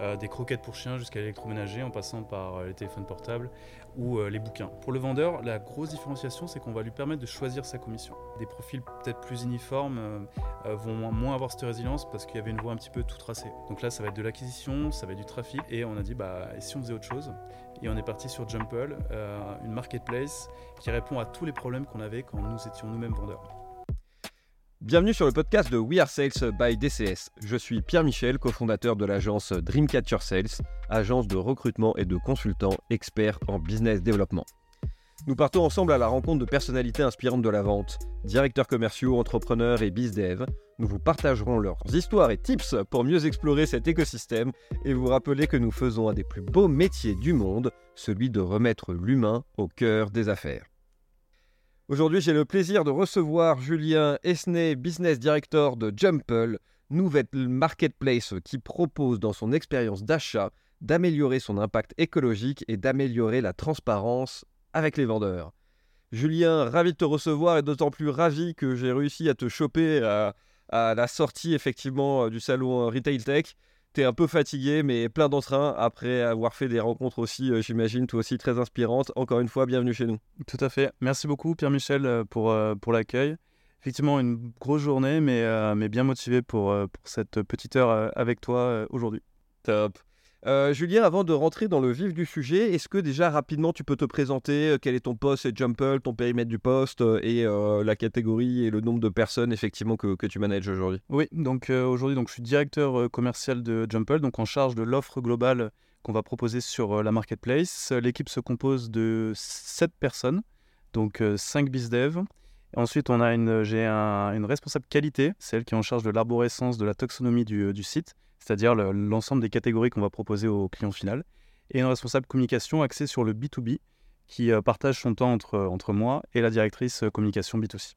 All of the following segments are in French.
euh, des croquettes pour chiens jusqu'à l'électroménager en passant par euh, les téléphones portables ou euh, les bouquins. Pour le vendeur, la grosse différenciation, c'est qu'on va lui permettre de choisir sa commission. Des profils peut-être plus uniformes vont moins avoir cette résilience parce qu'il y avait une voie un petit peu tout tracée. Donc là, ça va être de l'acquisition, ça va être du trafic et on a dit, bah, et si on faisait autre chose? Et on est parti sur Jumple, une marketplace qui répond à tous les problèmes qu'on avait quand nous étions nous-mêmes vendeurs. Bienvenue sur le podcast de We Are Sales by DCS. Je suis Pierre Michel, cofondateur de l'agence Dreamcatcher Sales, agence de recrutement et de consultants experts en business développement. Nous partons ensemble à la rencontre de personnalités inspirantes de la vente, directeurs commerciaux, entrepreneurs et bizdev. Nous vous partagerons leurs histoires et tips pour mieux explorer cet écosystème et vous rappeler que nous faisons un des plus beaux métiers du monde, celui de remettre l'humain au cœur des affaires. Aujourd'hui, j'ai le plaisir de recevoir Julien Esnay, Business Director de Jumple, nouvelle marketplace qui propose dans son expérience d'achat d'améliorer son impact écologique et d'améliorer la transparence avec les vendeurs. Julien, ravi de te recevoir et d'autant plus ravi que j'ai réussi à te choper à, à la sortie effectivement du salon Retail Tech tu es un peu fatigué, mais plein d'entrain après avoir fait des rencontres aussi, euh, j'imagine, toi aussi très inspirantes. Encore une fois, bienvenue chez nous. Tout à fait. Merci beaucoup, Pierre-Michel, euh, pour, euh, pour l'accueil. Effectivement, une grosse journée, mais, mais bien motivé pour, pour cette petite heure avec toi aujourd'hui. Top. Euh, Julien, avant de rentrer dans le vif du sujet, est-ce que déjà rapidement tu peux te présenter euh, Quel est ton poste et Jumple, ton périmètre du poste euh, et la catégorie et le nombre de personnes effectivement que, tu manages aujourd'hui? Oui, donc aujourd'hui donc, je suis directeur commercial de Jumple, donc en charge de l'offre globale qu'on va proposer sur la marketplace. L'équipe se compose de 7 personnes, donc 5 bizdev. Ensuite, on a une, j'ai une responsable qualité, celle qui est en charge de l'arborescence de la taxonomie du, du site c'est-à-dire l'ensemble des catégories qu'on va proposer au client final, et un responsable communication axé sur le B2B, qui euh, partage son temps entre, entre moi et la directrice euh, communication B2C.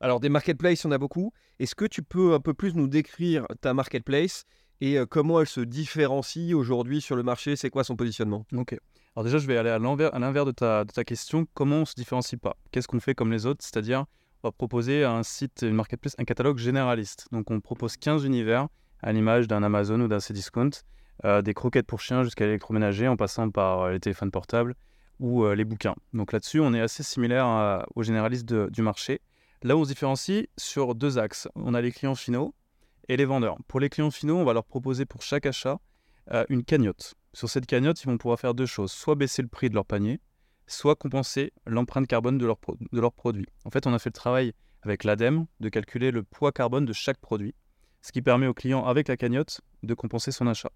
Alors des marketplaces, il y en a beaucoup. Est-ce que tu peux un peu plus nous décrire ta marketplace et euh, comment elle se différencie aujourd'hui sur le marché? C'est quoi son positionnement? Ok. Alors déjà, je vais aller à l'inverse de ta, de ta question. Comment on ne se différencie pas? Qu'est-ce qu'on fait comme les autres? C'est-à-dire, on va proposer un site, une marketplace, un catalogue généraliste. Donc on propose 15 univers à l'image d'un Amazon ou d'un Cdiscount, euh, des croquettes pour chiens jusqu'à l'électroménager en passant par euh, les téléphones portables ou euh, les bouquins. Donc là-dessus, on est assez similaire aux généralistes du marché. Là on se différencie sur deux axes. On a les clients finaux et les vendeurs. Pour les clients finaux, on va leur proposer pour chaque achat une cagnotte. Sur cette cagnotte, ils vont pouvoir faire deux choses. Soit baisser le prix de leur panier, soit compenser l'empreinte carbone de leur, de leur produit. En fait, on a fait le travail avec l'ADEME de calculer le poids carbone de chaque produit ce qui permet au client, avec la cagnotte, de compenser son achat.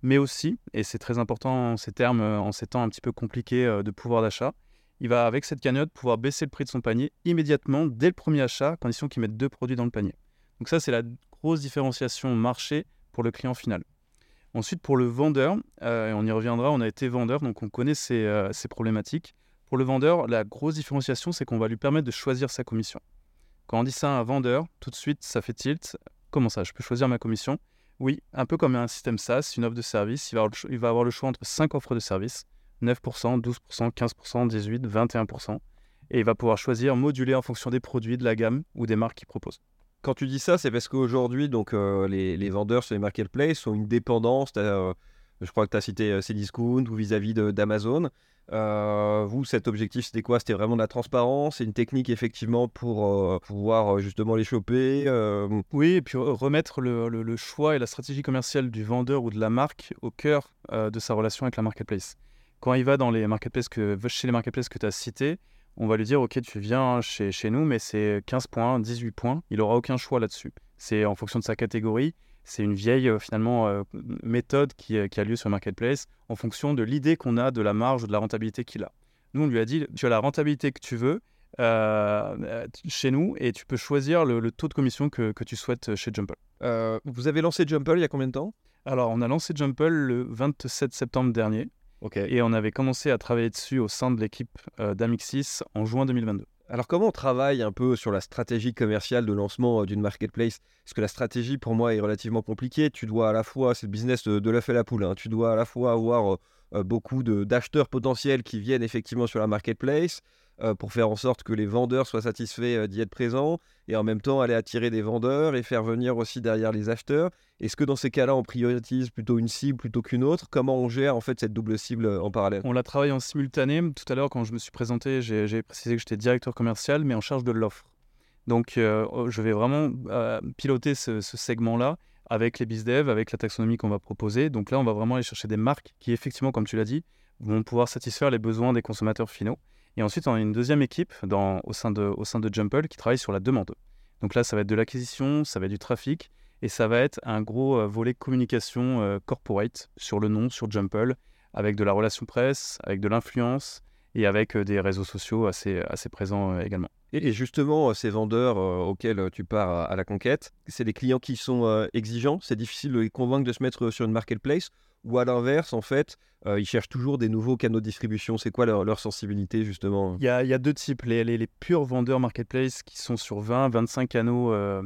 Mais aussi, et c'est très important en ces termes, en ces temps un petit peu compliqués euh, de pouvoir d'achat, il va avec cette cagnotte pouvoir baisser le prix de son panier immédiatement dès le premier achat, condition qu'il mette deux produits dans le panier. Donc ça, c'est la grosse différenciation marché pour le client final. Ensuite, pour le vendeur, euh, et on y reviendra, on a été vendeur, donc on connaît ces, euh, ces problématiques. Pour le vendeur, la grosse différenciation, c'est qu'on va lui permettre de choisir sa commission. Quand on dit ça à un vendeur, tout de suite, ça fait tilt. Comment ça Je peux choisir ma commission? Oui, un peu comme un système SaaS, une offre de service. Il va, avoir le choix entre 5 offres de service 9%, 12%, 15%, 18%, 21%. Et il va pouvoir choisir, moduler en fonction des produits, de la gamme ou des marques qu'il propose. Quand tu dis ça, c'est parce qu'aujourd'hui, donc euh, les, vendeurs sur les marketplaces ont une dépendance. Euh, je crois que tu as cité euh, Cdiscount ou vis-à-vis d'Amazon. Euh, vous, cet objectif, c'était quoi? C'était vraiment de la transparence C'est une technique, effectivement, pour euh, pouvoir euh, justement les choper Oui, et puis remettre le, choix et la stratégie commerciale du vendeur ou de la marque au cœur de sa relation avec la marketplace. Quand il va dans les marketplaces que, chez les marketplaces que tu as cités, on va lui dire, OK, tu viens chez nous, mais c'est 15 points, 18 points. Il n'aura aucun choix là-dessus. C'est en fonction de sa catégorie c'est une vieille euh, finalement euh, méthode euh, qui, a lieu sur le marketplace en fonction de l'idée qu'on a de la marge ou de la rentabilité qu'il a. Nous, on lui a dit, tu as la rentabilité que tu veux chez nous et tu peux choisir le, taux de commission que, tu souhaites chez Jumple. vous avez lancé Jumple il y a combien de temps? Alors, on a lancé Jumple le 27 septembre dernier. Et on avait commencé à travailler dessus au sein de l'équipe d'Amixis en juin 2022. Alors comment on travaille un peu sur la stratégie commerciale de lancement euh, d'une marketplace? Parce que la stratégie pour moi est relativement compliquée. Tu dois à la fois, c'est le business de, la fait la poule, hein. tu dois à la fois avoir euh, euh, beaucoup d'acheteurs potentiels qui viennent effectivement sur la marketplace. Euh, pour faire en sorte que les vendeurs soient satisfaits euh, d'y être présents et en même temps aller attirer des vendeurs et faire venir aussi derrière les acheteurs. Est-ce que dans ces cas-là, on priorise plutôt une cible plutôt qu'une autre? Comment on gère en fait cette double cible en parallèle? On l'a travaillé en simultané. Tout à l'heure, quand je me suis présenté, j'ai précisé que j'étais directeur commercial, mais en charge de l'offre. Donc, oh, je vais vraiment piloter ce, ce segment-là avec les BizDev, avec la taxonomie qu'on va proposer. Donc là, on va vraiment aller chercher des marques qui, effectivement, comme tu l'as dit, vont pouvoir satisfaire les besoins des consommateurs finaux. Et ensuite, on a une deuxième équipe au, sein de, au Jumple qui travaille sur la demande. Donc là, ça va être de l'acquisition, ça va être du trafic, et ça va être un gros euh, volet communication euh, corporate sur le nom, sur Jumple, avec de la relation presse, avec de l'influence et avec euh, des réseaux sociaux assez présents également. Et justement, ces vendeurs auxquels tu pars à la conquête, c'est des clients qui sont exigeants, c'est difficile de les convaincre de se mettre sur une marketplace, ou à l'inverse, en fait, euh, ils cherchent toujours des nouveaux canaux de distribution? C'est quoi leur, sensibilité, justement? Il y, a, deux types. Les, les, purs vendeurs marketplace qui sont sur 20, 25 canaux euh,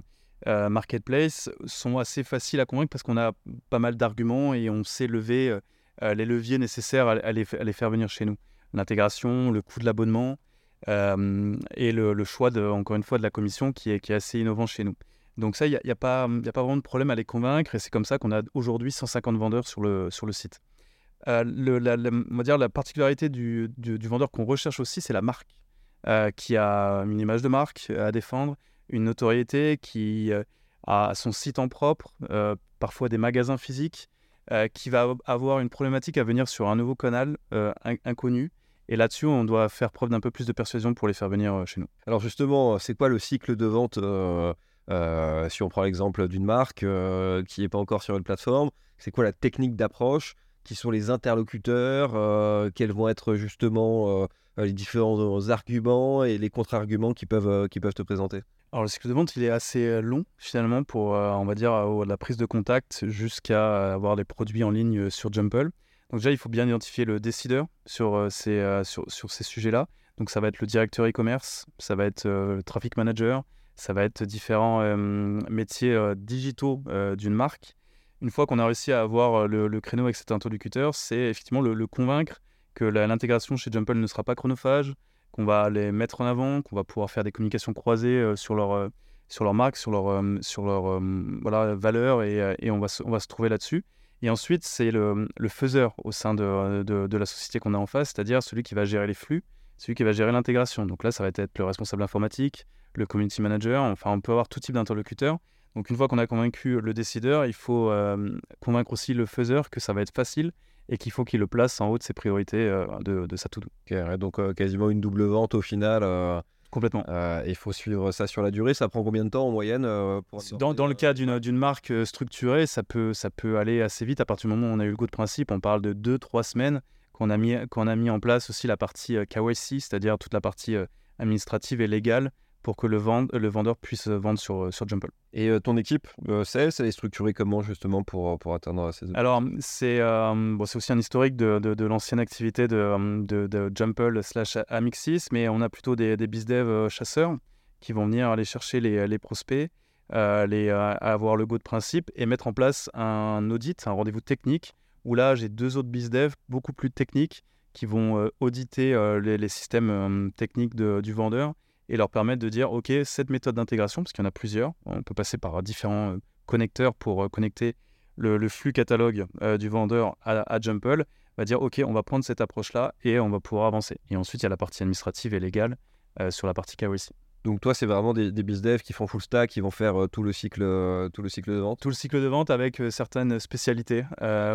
euh, marketplace sont assez faciles à convaincre parce qu'on a pas mal d'arguments et on sait lever les leviers nécessaires à, les, faire venir chez nous. L'intégration, le coût de l'abonnement et le, choix, de, encore une fois, de la commission qui est, assez innovant chez nous. Donc ça, il n'y a, pas, vraiment de problème à les convaincre et c'est comme ça qu'on a aujourd'hui 150 vendeurs sur le, site. Euh, la, dire la particularité du, du, vendeur qu'on recherche aussi, c'est la marque, euh, qui a une image de marque à défendre, une notoriété, qui euh, a son site en propre, parfois des magasins physiques, qui va avoir une problématique à venir sur un nouveau canal inconnu. Et là-dessus, on doit faire preuve d'un peu plus de persuasion pour les faire venir chez nous. Alors justement, c'est quoi le cycle de vente euh, si on prend l'exemple d'une marque euh, qui n'est pas encore sur une plateforme, c'est quoi la technique d'approche Qui sont les interlocuteurs euh, Quels vont être justement les différents arguments et les contre-arguments qui peuvent, qui peuvent te présenter? Alors le cycle de vente, il est assez long finalement pour, on va dire, la prise de contact jusqu'à avoir des produits en ligne sur Jumple. Donc déjà, il faut bien identifier le décideur sur ces, sur, sur ces sujets-là. Donc ça va être le directeur e-commerce, ça va être le traffic manager, ça va être différents euh, métiers euh, digitaux euh, d'une marque. Une fois qu'on a réussi à avoir le, créneau avec cet interlocuteur, c'est effectivement le, convaincre que l'intégration chez Jumple ne sera pas chronophage, qu'on va les mettre en avant, qu'on va pouvoir faire des communications croisées sur leur, sur leur marque, sur leur, sur leur valeur, et, on, va on va se trouver là-dessus. Et ensuite, c'est le, le, faiseur au sein de, de, de la société qu'on a en face, c'est-à-dire celui qui va gérer les flux, celui qui va gérer l'intégration. Donc là, ça va être le responsable informatique, le community manager. Enfin, on peut avoir tout type d'interlocuteur. Donc une fois qu'on a convaincu le décideur, il faut euh, convaincre aussi le faiseur que ça va être facile et qu'il faut qu'il le place en haut de ses priorités euh, de, de, sa to-do. donc euh, quasiment une double vente au final. Complètement. Il faut suivre ça sur la durée. Ça prend combien de temps en moyenne dans, dans, le cas d'une marque structurée, ça peut, ça peut aller assez vite. À partir du moment où on a eu le go de principe, on parle de 2-3 semaines qu'on a, mis, qu'on a mis en place aussi la partie KYC, c'est-à-dire toute la partie administrative et légale pour que le, le vendeur puisse vendre sur, euh, sur Jumple. Et euh, ton équipe euh, sales, elle est structurée comment justement pour, pour atteindre ces Alors, c'est bon, aussi un historique de, de, l'ancienne activité de, de, Jumple slash Amixis, mais on a plutôt des, des bizdev chasseurs qui vont venir aller chercher les, les prospects, les, avoir le go de principe et mettre en place un audit, un rendez-vous technique, où là, j'ai deux autres bizdev beaucoup plus techniques qui vont auditer les, les, systèmes techniques du vendeur et leur permettre de dire, OK, cette méthode d'intégration, parce qu'il y en a plusieurs, on peut passer par différents euh, connecteurs pour euh, connecter le, flux catalogue euh, du vendeur à, à, Jumple, va dire, OK, on va prendre cette approche-là et on va pouvoir avancer. Et ensuite, il y a la partie administrative et légale sur la partie KYC. Donc toi, c'est vraiment des, des devs qui font full stack, qui vont faire tout, le cycle, tout le cycle de vente? Tout le cycle de vente avec certaines spécialités,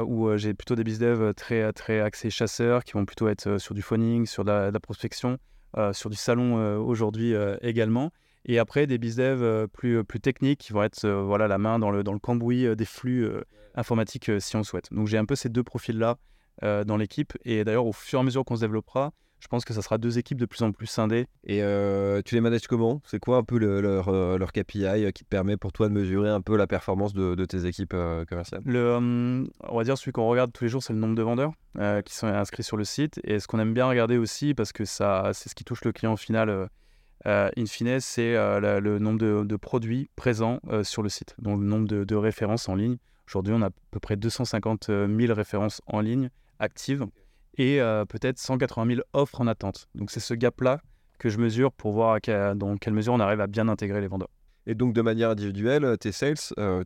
où j'ai plutôt des devs très, très axés chasseurs, qui vont plutôt être sur du phoning, sur de la prospection, euh, sur du salon euh, aujourd'hui euh, également. Et après, des bizdev plus, plus techniques qui vont être voilà, la main dans le, dans le cambouis des flux informatiques si on souhaite. Donc j'ai un peu ces deux profils-là dans l'équipe. Et d'ailleurs, au fur et à mesure qu'on se développera, je pense que ça sera deux équipes de plus en plus scindées. Et euh, tu les manages comment? C'est quoi un peu leur, euh, leur, KPI euh, qui te permet pour toi de mesurer un peu la performance de, tes équipes commerciales? Le, On va dire celui qu'on regarde tous les jours, c'est le nombre de vendeurs qui sont inscrits sur le site. Et ce qu'on aime bien regarder aussi, parce que ça, c'est ce qui touche le client final in fine, c'est le nombre de, produits présents sur le site, donc le nombre de, de références en ligne. Aujourd'hui, on a à peu près 250 000 références en ligne actives et euh, peut-être 180 000 offres en attente. Donc c'est ce gap-là que je mesure pour voir dans quelle mesure on arrive à bien intégrer les vendeurs. Et donc de manière individuelle, tes sales,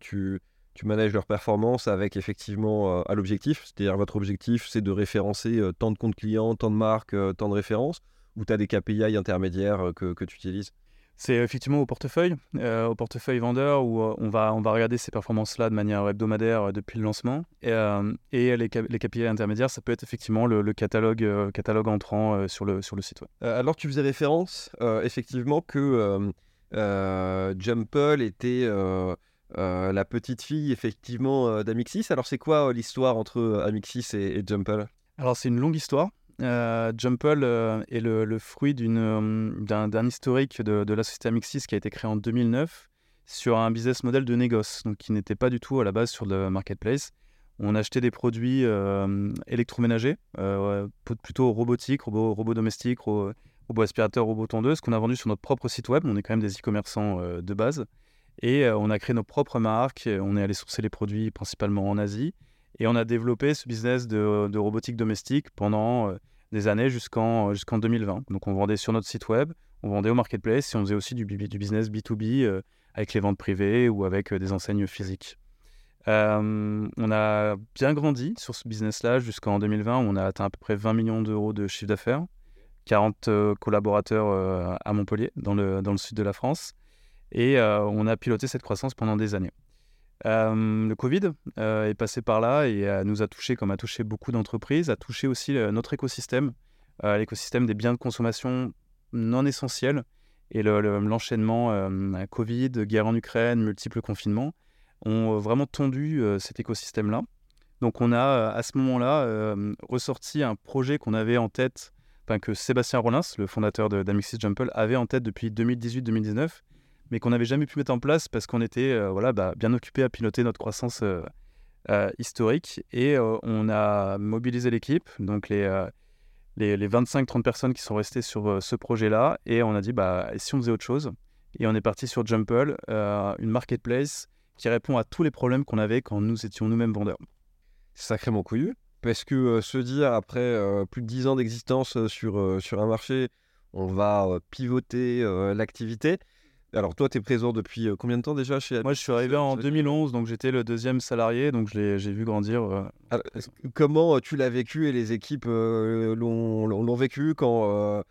tu, tu manages leur performance avec effectivement à l'objectif, c'est-à-dire votre objectif c'est de référencer tant de comptes clients, tant de marques, tant de références, ou tu as des KPI intermédiaires que, que tu utilises? C'est effectivement au portefeuille, euh, au portefeuille vendeur où euh, on va, on va regarder ces performances-là de manière hebdomadaire euh, depuis le lancement. Et, et les, les, KPI intermédiaires, ça peut être effectivement le, catalogue, catalogue entrant sur, le, sur le site. alors tu faisais référence effectivement que Jumple était la petite fille effectivement d'Amixis. Alors c'est quoi l'histoire entre Amixis et, et Jumple? Alors c'est une longue histoire. Euh, Jumple euh, est le, fruit euh, d'un historique de, la société Amixis qui a été créé en 2009 sur un business model de négoce, donc qui n'était pas du tout à la base sur le marketplace. On achetait des produits électroménagers, plutôt robotiques, robots, domestiques, robots, aspirateurs, robots tondeuses, qu'on a vendu sur notre propre site web. On est quand même des e-commerçants de base. Et on a créé nos propres marques. On est allé sourcer les produits principalement en Asie. Et on a développé ce business de, robotique domestique pendant euh, des années jusqu'en jusqu'en 2020. Donc on vendait sur notre site web, on vendait au marketplace et on faisait aussi du, business B2B euh, avec les ventes privées ou avec euh, des enseignes physiques. on a bien grandi sur ce business-là jusqu'en 2020. On a atteint à peu près 20 millions d'euros de chiffre d'affaires, 40 collaborateurs à Montpellier, dans le, dans le sud de la France. Et on a piloté cette croissance pendant des années. Euh, le Covid euh, est passé par là et euh, nous a touché comme a touché beaucoup d'entreprises, a touché aussi notre écosystème, l'écosystème des biens de consommation non essentiels et l'enchaînement Covid, guerre en Ukraine, multiples confinements ont vraiment tendu cet écosystème-là. Donc on a à ce moment-là ressorti un projet qu'on avait en tête, que Sébastien Rollins, le fondateur d'Amixis Jumple, avait en tête depuis 2018-2019 mais qu'on n'avait jamais pu mettre en place parce qu'on était euh, voilà, bah, bien occupé à piloter notre croissance euh, euh, historique. Et on a mobilisé l'équipe, donc les, les, les 25-30 personnes qui sont restées sur ce projet-là, et on a dit, bah, et si on faisait autre chose? Et on est parti sur Jumple, une marketplace qui répond à tous les problèmes qu'on avait quand nous étions nous-mêmes vendeurs. Sacrément couillu, parce que se dire, après plus de 10 ans d'existence sur, sur un marché, on va pivoter l'activité, alors toi, tu es présent depuis euh, combien de temps déjà chez Moi, je suis arrivé en 2011, donc j'étais le deuxième salarié, donc j'ai vu grandir. Euh, comment euh, tu l'as vécu et les équipes l'ont vécu quand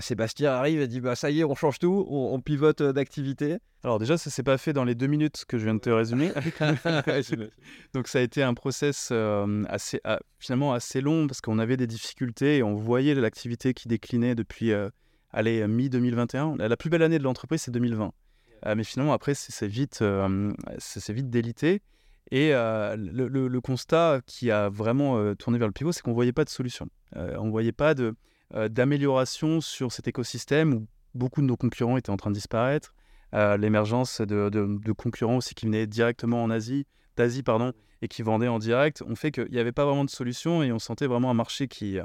Sébastien arrive et dit bah ça y est, on change tout, on, pivote d'activité? Alors déjà, ça s'est pas fait dans les deux minutes que je viens de te résumer. donc ça a été un process assez, ah, finalement assez long parce qu'on avait des difficultés et on voyait l'activité qui déclinait depuis allez, mi-2021. La, plus belle année de l'entreprise, c'est 2020. Euh, mais finalement, après, c'est vite, euh, vite délité. Et euh, le, constat qui a vraiment tourné vers le pivot, c'est qu'on ne voyait pas de solution. on ne voyait pas d'amélioration sur cet écosystème où beaucoup de nos concurrents étaient en train de disparaître. L'émergence de, de, concurrents aussi qui venaient directement en Asie, d'Asie pardon, et qui vendaient en direct, ont fait qu'il n'y avait pas vraiment de solution et on sentait vraiment un marché qui,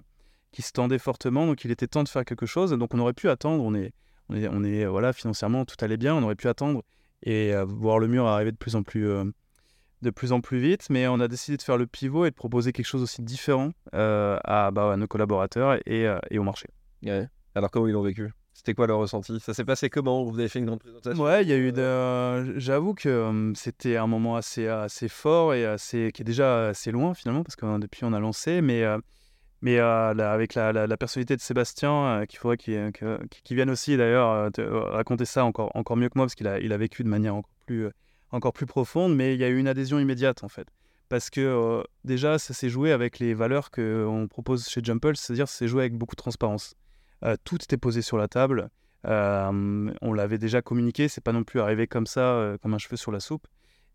qui se tendait fortement, donc il était temps de faire quelque chose. Donc on aurait pu attendre, on est, on est, on est voilà, financièrement tout allait bien, on aurait pu attendre et euh, voir le mur arriver de plus en plus, euh, de plus en plus vite. Mais on a décidé de faire le pivot et de proposer quelque chose aussi différent euh, à, bah, à, nos collaborateurs et, et au marché. Alors comment ils l'ont vécu? C'était quoi leur ressenti? Ça s'est passé comment? Vous avez fait une grande présentation? Ouais, il y a eu. De... J'avoue que c'était un moment assez, assez fort et assez qui est déjà assez loin finalement parce que depuis on a lancé, mais mais euh, avec la, personnalité de Sébastien, euh, qu'il faudrait qu'il vienne aussi d'ailleurs euh, raconter ça encore, encore mieux que moi, parce qu'il a, il a vécu de manière encore plus, encore plus profonde, mais il y a eu une adhésion immédiate en fait. Parce que déjà, ça s'est joué avec les valeurs qu'on propose chez Jumple, c'est-à-dire c'est joué avec beaucoup de transparence. tout était posé sur la table. on l'avait déjà communiqué, c'est pas non plus arrivé comme ça, comme un cheveu sur la soupe.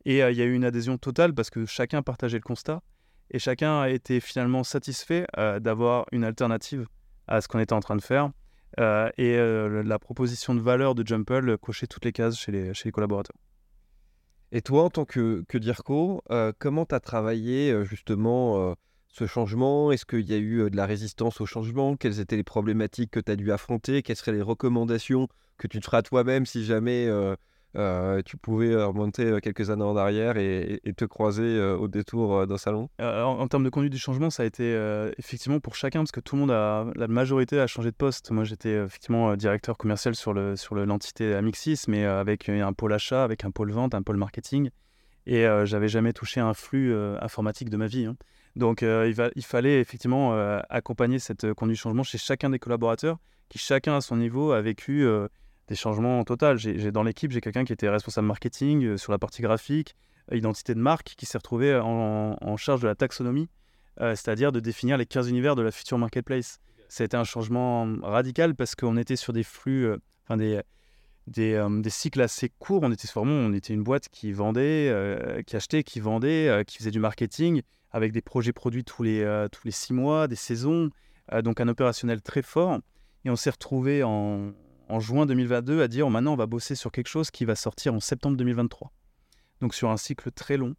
Et il y a eu une adhésion totale parce que chacun partageait le constat et chacun a été finalement satisfait euh, d'avoir une alternative à ce qu'on était en train de faire. Euh, et euh, la proposition de valeur de Jumple cochait toutes les cases chez les, collaborateurs. Et toi, en tant que, que comment tu as travaillé justement ce changement? Est-ce qu'il y a eu de la résistance au changement? Quelles étaient les problématiques que tu as dû affronter? Quelles seraient les recommandations que tu te feras toi-même si jamais tu pouvais remonter quelques années en arrière et, te croiser au détour d'un salon? En, termes de conduite du changement, ça a été effectivement pour chacun, parce que tout le monde, a, la majorité a changé de poste. Moi, j'étais effectivement directeur commercial sur l'entité sur l'entité Amixis, mais avec un pôle achat, avec un pôle vente, un pôle marketing. Et j'avais jamais touché un flux informatique de ma vie. Hein. Donc, il, fallait effectivement accompagner cette conduite du changement chez chacun des collaborateurs, qui chacun à son niveau a vécu des changements total. J'ai, dans l'équipe, j'ai quelqu'un qui était responsable marketing euh, sur la partie graphique, euh, identité de marque, qui s'est retrouvé en, charge de la taxonomie, euh, c'est-à-dire de définir les 15 univers de la future marketplace. Ça a été un changement radical parce qu'on était sur des flux, des, des, des, cycles assez courts. On était vraiment, on était une boîte qui vendait, qui achetait, qui vendait, qui faisait du marketing avec des projets produits tous les, tous les six mois, des saisons, donc un opérationnel très fort. Et on s'est retrouvé en, en juin 2022 à dire maintenant on va bosser sur quelque chose qui va sortir en septembre 2023. Donc sur un cycle très long.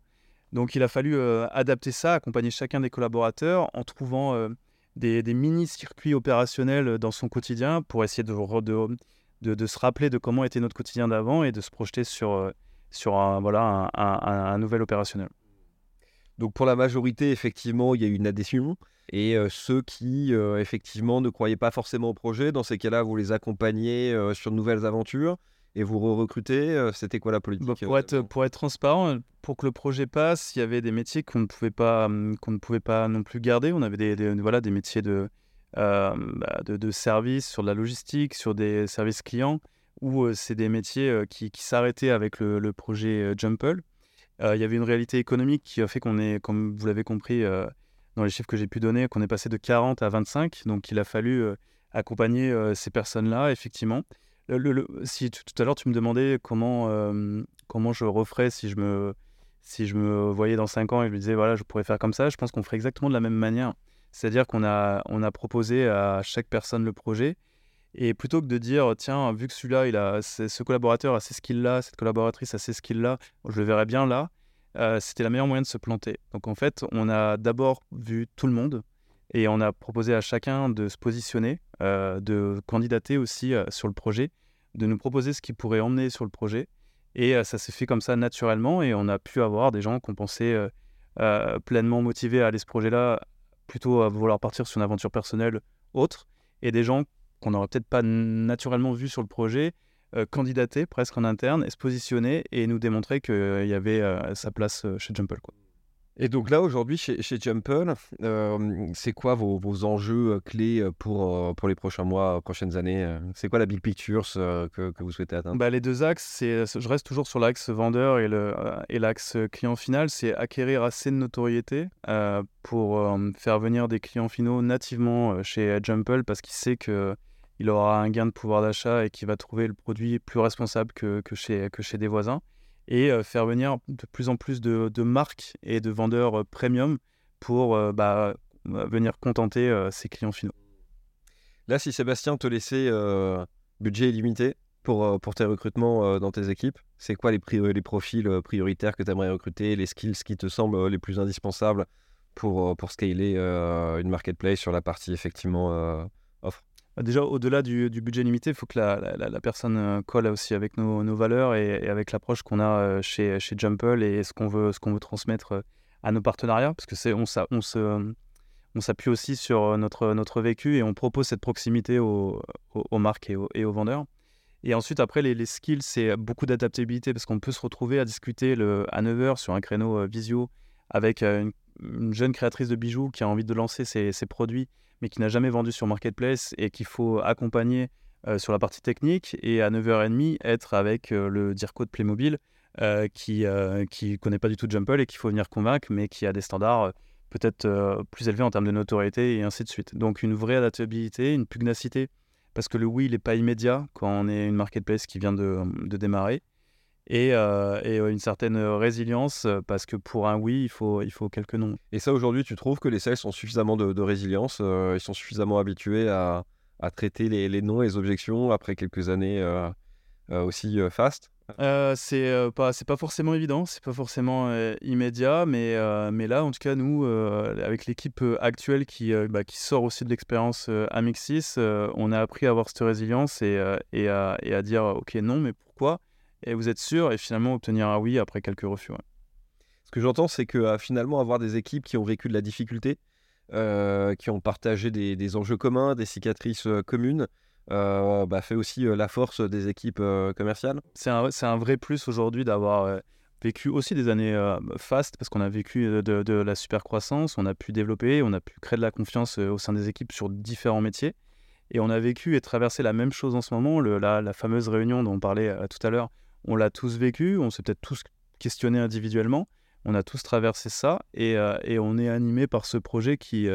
Donc il a fallu euh, adapter ça, accompagner chacun des collaborateurs en trouvant euh, des, mini-circuits opérationnels dans son quotidien pour essayer de, se rappeler de comment était notre quotidien d'avant et de se projeter sur, euh, un nouvel opérationnel. Donc pour la majorité, effectivement, il y a eu une adhésion. Et ceux qui, effectivement, ne croyaient pas forcément au projet, dans ces cas-là, vous les accompagnez sur de nouvelles aventures et vous recrutez C'était quoi la politique bah, pour, être, pour être transparent, pour que le projet passe, il y avait des métiers qu'on ne pouvait pas, mmh, qu'on ne pouvait pas non plus garder. On avait des, voilà, des métiers de, bah, de, de, service, sur de la logistique, sur des services clients, où c'est des métiers qui, qui s'arrêtaient avec le, le projet Jumple. Il y avait une réalité économique qui a fait qu'on est, comme vous l'avez compris, dans les chiffres que j'ai pu donner, qu'on est passé de 40 à 25. Donc il a fallu euh, accompagner euh, ces personnes-là, effectivement. Si tout à l'heure tu me demandais comment, euh, comment je referais si je, me, si je me voyais dans 5 ans et je me disais voilà, je pourrais faire comme ça, je pense qu'on ferait exactement de la même manière. C'est-à-dire qu'on a, on a proposé à chaque personne le projet. Et plutôt que de dire, tiens, vu que celui-là, il a, ce collaborateur a ces skills-là, cette collaboratrice a ces skills-là, je le verrais bien là, euh, c'était la meilleure moyen de se planter. Donc en fait, on a d'abord vu tout le monde et on a proposé à chacun de se positionner, euh, de candidater aussi euh, sur le projet, de nous proposer ce qui pourrait emmener sur le projet. Et ça s'est fait comme ça naturellement et on a pu avoir des gens qu'on pensait pleinement motivés à aller ce projet-là, plutôt à vouloir partir sur une aventure personnelle autre, et des gens qu'on n'aurait peut-être pas naturellement vus sur le projet euh, candidater presque en interne et se positionner et nous démontrer qu'il euh, y avait euh, sa place chez Jumple. Quoi. Et donc là, aujourd'hui, chez, chez Jumple, c'est quoi vos, vos, enjeux clés pour, pour les prochains mois, prochaines années C'est quoi la big picture que, que, vous souhaitez atteindre? Bah, Les deux axes, c'est, je reste toujours sur l'axe vendeur et, le, et l'axe client final, c'est acquérir assez de notoriété pour faire venir des clients finaux nativement chez Jumple parce qu'il sait que il aura un gain de pouvoir d'achat et qui va trouver le produit plus responsable que, chez, que chez des voisins. Et euh, faire venir de plus en plus de, marques et de vendeurs euh, premium pour euh, bah, venir contenter ses clients finaux. Là, si Sébastien te laissait budget illimité pour, pour tes recrutements dans tes équipes, c'est quoi les, profils prioritaires que tu aimerais recruter, les skills qui te semblent les plus indispensables pour, scaler une marketplace sur la partie effectivement déjà, au-delà du, budget limité, il faut que la, personne euh, colle aussi avec nos, valeurs et, avec l'approche qu'on a euh, chez, chez Jumple et ce qu'on veut, transmettre euh, à nos partenariats. Parce que on, s'appuie aussi sur notre, vécu et on propose cette proximité aux, marques et aux, vendeurs. Et ensuite, après, les, skills, c'est beaucoup d'adaptabilité parce qu'on peut se retrouver à discuter à 9h sur un créneau visio avec une, jeune créatrice de bijoux qui a envie de lancer ses, produits mais qui n'a jamais vendu sur Marketplace et qu'il faut accompagner euh, sur la partie technique et à 9h30 être avec euh, le DIRCO de Playmobil euh, qui ne connaît pas du tout Jumple et qu'il faut venir convaincre, mais qui a des standards peut-être plus élevés en termes de notoriété et ainsi de suite. Donc une vraie adaptabilité, une pugnacité, parce que le oui, il n'est pas immédiat quand on est une marketplace qui vient de démarrer et, euh, et, une certaine résilience parce que pour un oui, il faut, il faut quelques noms. Et ça, aujourd'hui, tu trouves que les sales ont suffisamment de, résilience euh, Ils sont suffisamment habitués à, à traiter les, les, noms et les objections après quelques années euh, aussi fast c'est pas c'est pas forcément évident, c'est pas forcément immédiat, mais mais là en tout cas nous avec l'équipe actuelle qui bah, qui sort aussi de l'expérience Amixis, on a appris à avoir cette résilience et et à, et à dire ok non mais pourquoi? Et vous êtes sûr et finalement obtenir un oui après quelques refus. Ce que j'entends, c'est que finalement avoir des équipes qui ont vécu de la difficulté, qui ont partagé des, enjeux communs, des cicatrices communes, bah, fait aussi la force des équipes commerciales. C'est un, un, vrai plus aujourd'hui d'avoir vécu aussi des années euh, fast parce qu'on a vécu euh, de, la super croissance, on a pu développer, on a pu créer de la confiance euh, au sein des équipes sur différents métiers. Et on a vécu et traversé la même chose en ce moment. Le, la, fameuse réunion dont on parlait tout à l'heure, on l'a tous vécu, on s'est peut-être tous questionné individuellement, on a tous traversé ça et, et on est animé par ce projet qui,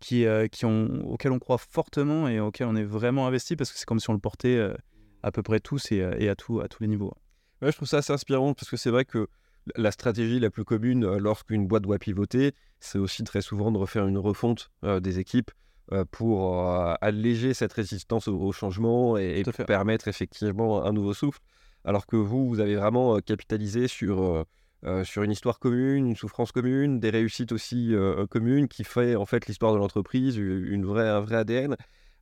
qui, qui ont, auquel on croit fortement et auquel on est vraiment investi parce que c'est comme si on le portait à peu près tous et, et à, tout, à tous les niveaux. Ouais, je trouve ça assez inspirant parce que c'est vrai que la stratégie la plus commune euh, lorsqu'une boîte doit pivoter, c'est aussi très souvent de refaire une refonte euh, des équipes euh, pour alléger cette résistance au, changement et, permettre effectivement un nouveau souffle. Alors que vous, vous avez vraiment capitalisé sur, sur une histoire commune, une souffrance commune, des réussites aussi communes qui fait en fait l'histoire de l'entreprise, une vraie, un vrai ADN.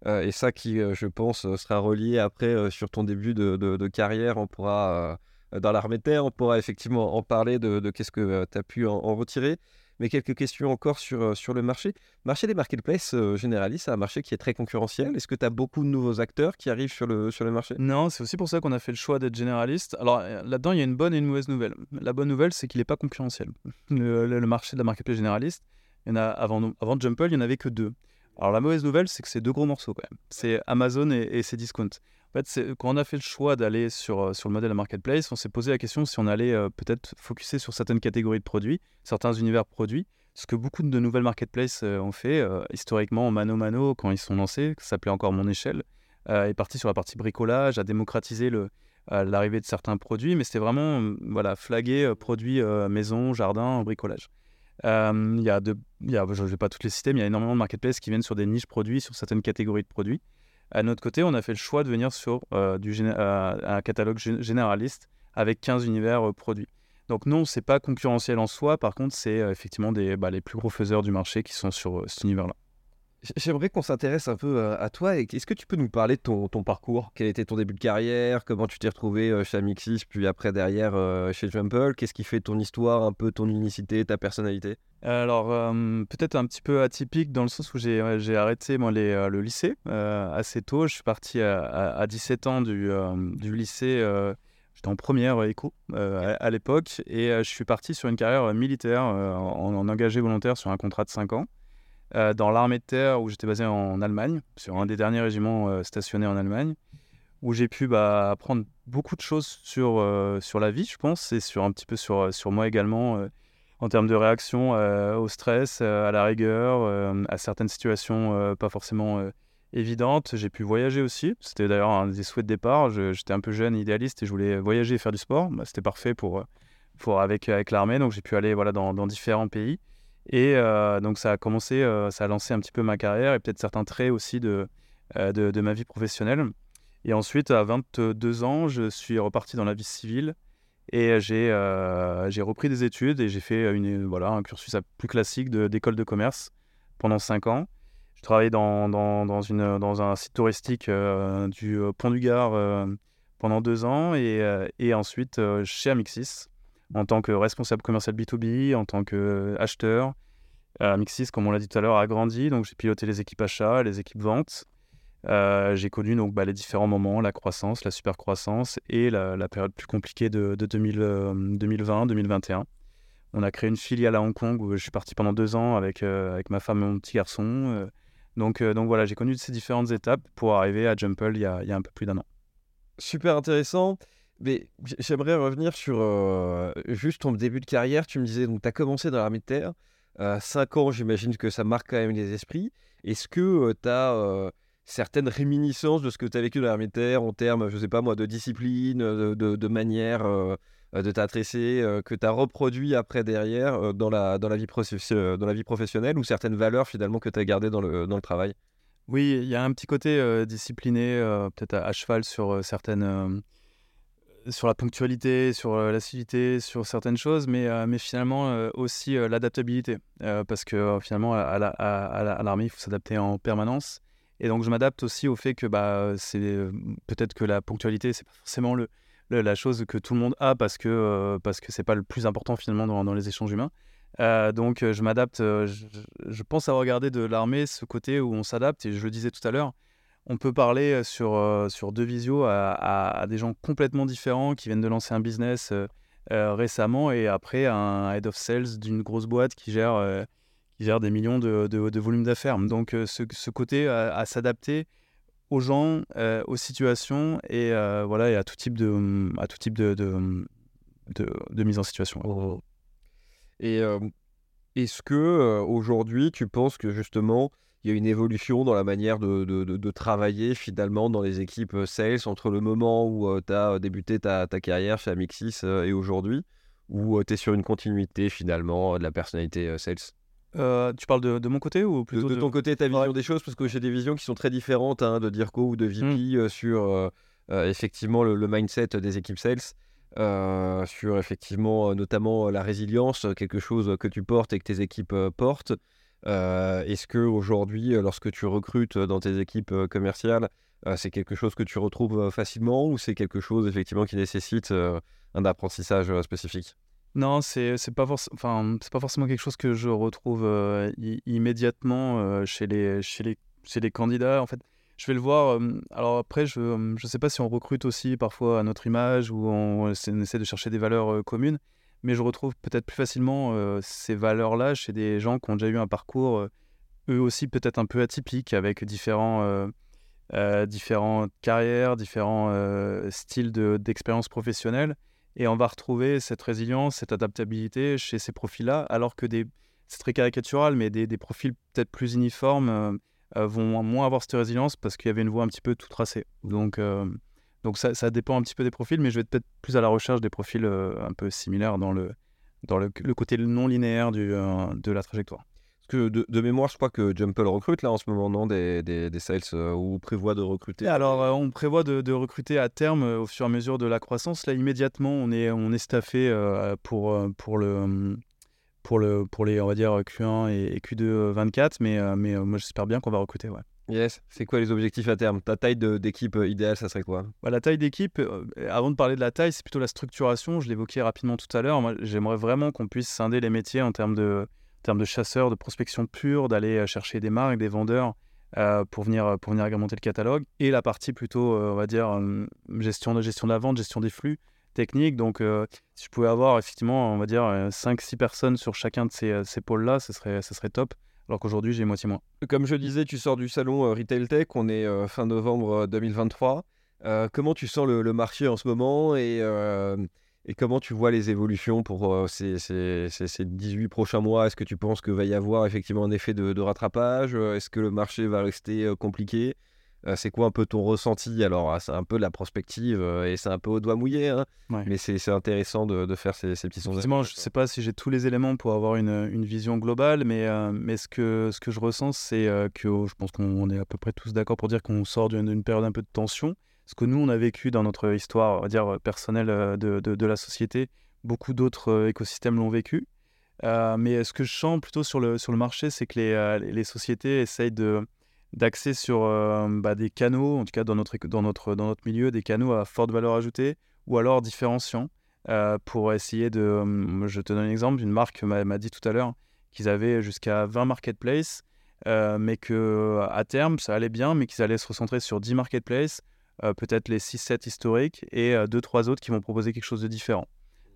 et ça qui, je pense, sera relié après sur ton début de, de carrière. On pourra dans l'armée de terre. On pourra effectivement en parler de, qu'est-ce que tu as pu en, retirer. Mais quelques questions encore sur, euh, sur le marché. Marché des marketplaces euh, généralistes, c'est un marché qui est très concurrentiel. Est-ce que tu as beaucoup de nouveaux acteurs qui arrivent sur le, sur le marché? Non, c'est aussi pour ça qu'on a fait le choix d'être généraliste. Alors là-dedans, il y a une bonne et une mauvaise nouvelle. La bonne nouvelle, c'est qu'il n'est pas concurrentiel. Le, marché de la marketplace généraliste, il y en a, avant, avant Jumple, il n'y en avait que deux. Alors la mauvaise nouvelle, c'est que c'est deux gros morceaux quand même. C'est Amazon et, et c'est Discount fait, quand on a fait le choix d'aller sur, euh, sur le modèle de marketplace, on s'est posé la question si on allait euh, peut-être focuser sur certaines catégories de produits, certains univers produits, ce que beaucoup de nouvelles marketplaces euh, ont fait. historiquement, Mano Mano, quand ils sont lancés, ça s'appelait encore Mon Échelle, est parti sur la partie bricolage, a démocratisé l'arrivée de certains produits, mais c'était vraiment voilà, flagué produits maison, jardin, bricolage. Il y a de, je ne vais pas toutes les citer, mais il y a énormément de marketplaces qui viennent sur des niches produits, sur certaines catégories de produits. À notre côté, on a fait le choix de venir sur euh, euh, un catalogue généraliste avec 15 univers euh, produits. Donc non, c'est pas concurrentiel en soi, par contre, c'est effectivement bah, les plus gros faiseurs du marché qui sont sur cet univers-là. J'aimerais qu'on s'intéresse un peu à toi. Est-ce que tu peux nous parler de ton, parcours? Quel était ton début de carrière? Comment tu t'es retrouvé chez Amixis, puis après derrière chez Jumple Qu'est-ce qui fait ton histoire, un peu ton unicité, ta personnalité? Alors, peut-être un petit peu atypique dans le sens où j'ai arrêté moi, les, le lycée assez tôt. Je suis parti à, 17 ans du, du lycée. J'étais en première éco à, l'époque et je suis parti sur une carrière militaire en, en engagé volontaire sur un contrat de 5 ans. Euh, dans l'armée de terre où j'étais basé en Allemagne, sur un des derniers régiments euh, stationnés en Allemagne, où j'ai pu bah, apprendre beaucoup de choses sur, euh, sur la vie, je pense, et sur un petit peu sur, sur moi également, en termes de réaction au stress, à la rigueur, à certaines situations pas forcément évidentes. J'ai pu voyager aussi. C'était d'ailleurs un des souhaits de départ. J'étais un peu jeune, idéaliste, et je voulais voyager et faire du sport. Bah, C'était parfait pour, pour, avec, avec l'armée, donc j'ai pu aller voilà, dans, dans différents pays. Et euh, donc ça a commencé, euh, ça a lancé un petit peu ma carrière et peut-être certains traits aussi de, euh, de, ma vie professionnelle. Et ensuite, à 22 ans, je suis reparti dans la vie civile et j'ai repris des études et j'ai fait une, voilà, un cursus plus classique d'école de, commerce pendant 5 ans. Je travaillais dans, dans, dans, une, dans un site touristique du Pont du Gard pendant 2 ans et, et ensuite chez Amixis en tant que responsable commercial B2B, en tant qu'acheteur. Euh, Mixis, comme on l'a dit tout à l'heure, a grandi. Donc, j'ai piloté les équipes achats, les équipes ventes. Euh, j'ai connu donc, bah, les différents moments, la croissance, la super croissance et la, période plus compliquée de, 2020-2021. Euh, on a créé une filiale à Hong Kong où je suis parti pendant deux ans avec, ma femme et mon petit garçon. donc, donc voilà, j'ai connu ces différentes étapes pour arriver à Jumple il y a un peu plus d'un an. Super intéressant. Mais j'aimerais revenir sur euh, juste ton début de carrière. Tu me disais, donc tu as commencé dans l'armée de terre. Euh, 5 ans, j'imagine que ça marque quand même les esprits. Est-ce que euh, tu as euh, certaines réminiscences de ce que tu as vécu dans l'armée de terre en termes, je sais pas moi, de discipline, de, de, manière de t'adresser, que tu as reproduit après derrière dans, la, dans la vie professionnelle ou certaines valeurs finalement que tu as gardées dans le, dans le travail? Oui, il y a un petit côté discipliné, peut-être à, cheval sur certaines sur la ponctualité, sur l'acidité, sur certaines choses, mais, mais finalement aussi l'adaptabilité. parce que finalement, à, l'armée, il faut s'adapter en permanence. Et donc, je m'adapte aussi au fait que bah, c'est peut-être que la ponctualité, c'est pas forcément le, la chose que tout le monde a parce que parce que c'est pas le plus important finalement dans, dans les échanges humains. donc je m'adapte. Je, pense avoir regardé de l'armée ce côté où on s'adapte et je le disais tout à l'heure. On peut parler sur, sur deux visios à, des gens complètement différents qui viennent de lancer un business récemment et après un head of sales d'une grosse boîte qui gère, qui gère des millions de, de, volumes d'affaires. Donc ce, côté à s'adapter aux gens, aux situations et, voilà, et à tout type de, à tout type de, de, de, mise en situation. Oh. Et est-ce que aujourd'hui tu penses que justement il y a une évolution dans la manière de, de, travailler finalement dans les équipes sales entre le moment où tu as débuté ta, ta, carrière chez Amixis et aujourd'hui, ou tu es sur une continuité finalement de la personnalité sales? Euh, tu parles de, mon côté ou plutôt de, ton côté, ta vision des choses? Parce que j'ai des visions qui sont très différentes hein, de Dirko ou de VP euh, sur euh, effectivement le, mindset des équipes sales, sur effectivement notamment la résilience, quelque chose que tu portes et que tes équipes portent. Est-ce que aujourd'hui, lorsque tu recrutes dans tes équipes commerciales, c'est quelque chose que tu retrouves facilement ou c'est quelque chose effectivement qui nécessite un apprentissage spécifique? Non, c'est c'est pas forcément quelque chose que je retrouve euh, immédiatement euh, chez les candidats. En fait, je vais le voir. Euh, alors après, je je sais pas si on recrute aussi parfois à notre image ou on, essaie de chercher des valeurs communes, mais je retrouve peut-être plus facilement ces valeurs-là chez des gens qui ont déjà eu un parcours eux aussi peut-être un peu atypique avec différents différentes carrières, différents styles de d'expérience professionnelle et on va retrouver cette résilience, cette adaptabilité chez ces profils-là, alors que des, c'est très caricatural, mais des, des profils peut-être plus uniformes euh, euh, vont moins avoir cette résilience parce qu'il y avait une voie un petit peu tout tracée. Donc, euh, donc ça, ça, dépend un petit peu des profils, mais je vais être peut-être plus à la recherche des profils un peu similaires dans le, dans le, le côté non linéaire du, de la trajectoire. Parce que de, mémoire, je crois que Jumple recrute là en ce moment, non? Des, des, des sales euh, ou prévoit de recruter? Alors, euh, on prévoit de, de, recruter à terme euh, au fur et à mesure de la croissance. Là, immédiatement, on est, on est staffé pour, pour, le, pour, le, pour les, on va dire, Q1 et, Q2 24, mais, mais moi, j'espère bien qu'on va recruter, ouais. Yes, c'est quoi les objectifs à terme? Ta taille d'équipe idéale, ça serait quoi? Bah, La taille d'équipe, avant de parler de la taille, c'est plutôt la structuration. Je l'évoquais rapidement tout à l'heure. J'aimerais vraiment qu'on puisse scinder les métiers en termes de de chasseurs, de prospection pure, d'aller euh, chercher des marques, des vendeurs euh, pour, venir, pour venir agrémenter le catalogue. Et la partie plutôt, euh, on va dire, gestion, de, gestion de la vente, gestion des flux techniques. Donc, si je pouvais avoir effectivement, on va dire, 5-6 personnes sur chacun de ces, ces pôles-là, ce serait, ce serait top. Alors qu'aujourd'hui, j'ai moitié moins. Comme je disais, tu sors du salon Retail Tech, on est fin novembre 2023. comment tu sens le, marché en ce moment et comment tu vois les évolutions pour euh, ces, ces, ces, 18 prochains mois? Est-ce que tu penses qu'il va y avoir effectivement un effet de, rattrapage? Est-ce que le marché va rester euh, compliqué? euh, C'est quoi un peu ton ressenti? Alors, ah, c'est un peu de la prospective et c'est un peu au doigt mouillé, hein, mais c'est intéressant de, de, faire ces, petits sondages. Je ne sais pas si j'ai tous les éléments pour avoir une, une vision globale, mais, mais ce, que, ce que je ressens, c'est que oh, je pense qu'on est à peu près tous d'accord pour dire qu'on sort d'une période un peu de tension ce que nous, on a vécu dans notre histoire, on va dire, personnelle euh, de, de, la société. Beaucoup d'autres euh, écosystèmes l'ont vécu. Euh, mais ce que je sens plutôt sur le, sur le marché, c'est que les, les, sociétés essayent de, d'axer sur bah, des canaux, en tout cas dans notre, dans, notre, dans notre milieu, des canaux à forte valeur ajoutée ou alors différenciants pour essayer de... je te donne un exemple, une marque m'a, dit tout à l'heure qu'ils avaient jusqu'à 20 marketplaces, mais qu'à terme, ça allait bien, mais qu'ils allaient se recentrer sur 10 marketplaces euh, peut-être les 6-7 historiques et 2-3 euh, autres qui vont proposer quelque chose de différent.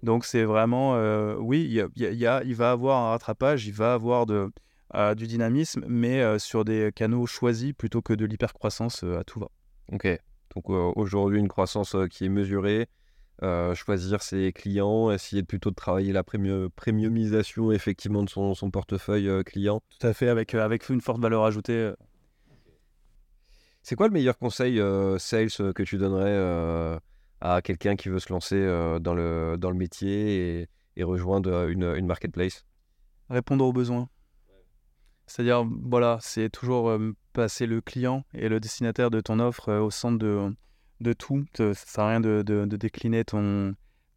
Donc c'est vraiment, euh, oui, il, y a, il va avoir un rattrapage, il va avoir de, du dynamisme, mais sur des canaux choisis plutôt que de l'hypercroissance à tout va. Ok, donc aujourd'hui une croissance qui est mesurée, choisir ses clients, essayer plutôt de travailler la premiumisation effectivement de son, son portefeuille client. Tout à fait, avec, avec une forte valeur ajoutée. C'est quoi le meilleur conseil euh, sales euh, que tu donnerais euh, à quelqu'un qui veut se lancer dans, le, dans le métier et, rejoindre une, une, marketplace? Répondre aux besoins. C'est-à-dire, voilà, c'est toujours passer le client et le destinataire de ton offre au centre de, tout. Ça sert à rien de, décliner ton,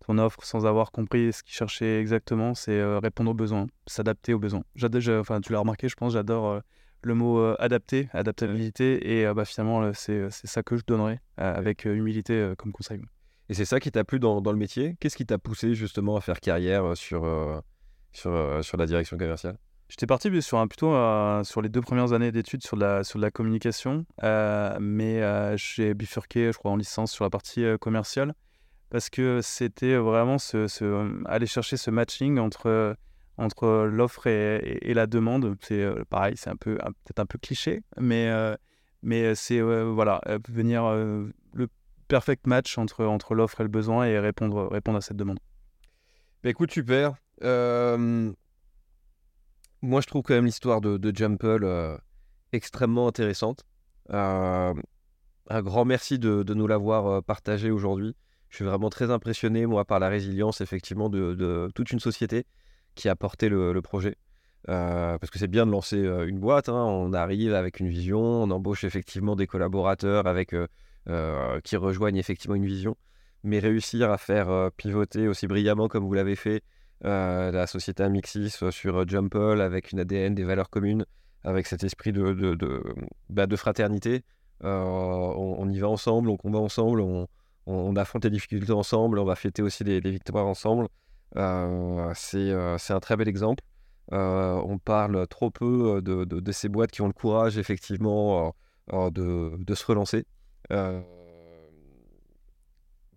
offre sans avoir compris ce qu'il cherchait exactement. C'est répondre aux besoins, s'adapter aux besoins. Tu l'as remarqué, je pense, j'adore le mot euh, adapté, adaptabilité, et euh, bah, finalement, c'est ça que je donnerais euh, avec humilité comme conseil. Et c'est ça qui t'a plu dans, le métier? Qu'est-ce qui t'a poussé justement à faire carrière sur la direction commerciale? J'étais parti sur un, plutôt sur les deux premières années d'études sur, la, sur la communication, mais j'ai bifurqué, je crois, en licence sur la partie commerciale parce que c'était vraiment aller chercher ce matching entre, entre l'offre et, la demande. C'est pareil, c'est un peu peut-être un peu cliché, mais, mais c'est voilà, venir le perfect match entre, entre l'offre et le besoin et répondre, répondre à cette demande. Bah, écoute, super. Moi, je trouve quand même l'histoire de, Jumple extrêmement intéressante. un grand merci de, nous l'avoir partagé aujourd'hui je suis vraiment très impressionné, moi, par la résilience, effectivement, de, toute une société qui a porté le, projet. Euh, parce que c'est bien de lancer euh, une boîte, hein. on arrive avec une vision, on embauche effectivement des collaborateurs avec, euh, qui rejoignent effectivement une vision, mais réussir à faire pivoter aussi brillamment comme vous l'avez fait la société Amixis sur Jumple avec une ADN, des valeurs communes, avec cet esprit de, de, bah, fraternité, on, y va ensemble, on combat ensemble, on, on, affronte les difficultés ensemble, on va fêter aussi les, victoires ensemble. Euh, euh, c'est un très bel exemple. Euh, on parle trop peu de, ces boîtes qui ont le courage, effectivement, de, se relancer.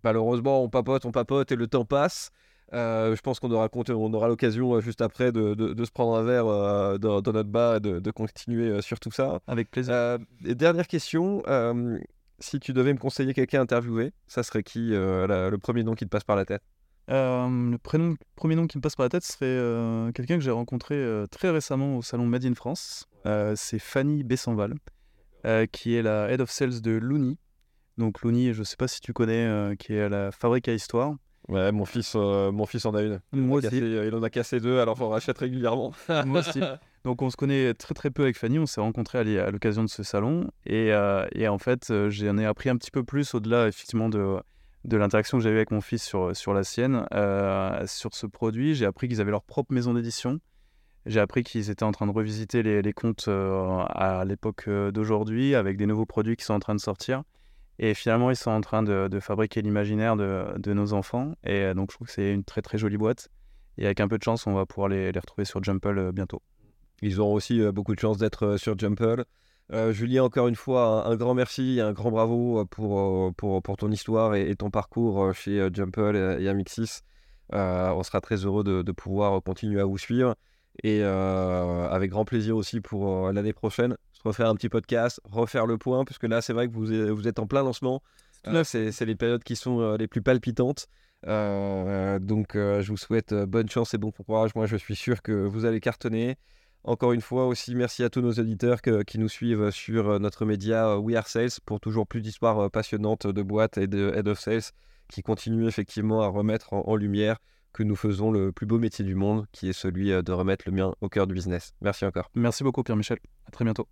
malheureusement, on papote, on papote et le temps passe. Je pense qu'on aura, on aura l'occasion juste après de, se prendre un verre dans, notre bar et de, continuer sur tout ça. Avec plaisir. dernière question si tu devais me conseiller quelqu'un à interviewer, ça serait qui euh, le premier nom qui te passe par la tête? Euh, Le premier nom qui me passe par la tête serait euh, quelqu'un que j'ai rencontré très récemment au salon Made in France. c'est Fanny Bessanval, qui est la Head of Sales de Looney. Donc Looney, je ne sais pas si tu connais, qui est la fabrique à histoire. Ouais, mon fils, mon fils en a une. Moi aussi. il en a cassé deux, alors on rachète régulièrement. Moi aussi. Donc on se connaît très très peu avec Fanny, on s'est rencontrés à l'occasion de ce salon et, euh, et en fait euh, j'en ai appris un petit peu plus au-delà effectivement de, de l'interaction que j'avais avec mon fils sur, sur la sienne, euh, sur ce produit. J'ai appris qu'ils avaient leur propre maison d'édition. J'ai appris qu'ils étaient en train de revisiter les, les comptes à l'époque d'aujourd'hui avec des nouveaux produits qui sont en train de sortir. Et finalement, ils sont en train de, fabriquer l'imaginaire de, nos enfants. Et donc, je trouve que c'est une très très jolie boîte. Et avec un peu de chance, on va pouvoir les, retrouver sur Jumple bientôt. Ils auront aussi euh, beaucoup de chance d'être euh, sur Jumple. Euh, Julien, encore une fois, un, grand merci et un grand bravo pour, pour, pour ton histoire et, ton parcours chez Jumple et, Amixis. on sera très heureux de, pouvoir continuer à vous suivre et avec grand plaisir aussi pour l'année prochaine, refaire un petit podcast, refaire le point, puisque là, c'est vrai que vous, vous êtes en plein lancement. c'est les périodes qui sont les plus palpitantes. donc, je vous souhaite bonne chance et bon courage. Moi, je suis sûr que vous allez cartonner. Encore une fois aussi, merci à tous nos auditeurs qui nous suivent sur euh, notre média euh, We Are Sales pour toujours plus d'histoires euh, passionnantes de boîtes et de Head of Sales qui continuent effectivement à remettre en, lumière que nous faisons le plus beau métier du monde, qui est celui de remettre le mien au cœur du business. Merci encore. Merci beaucoup Pierre-Michel. À très bientôt.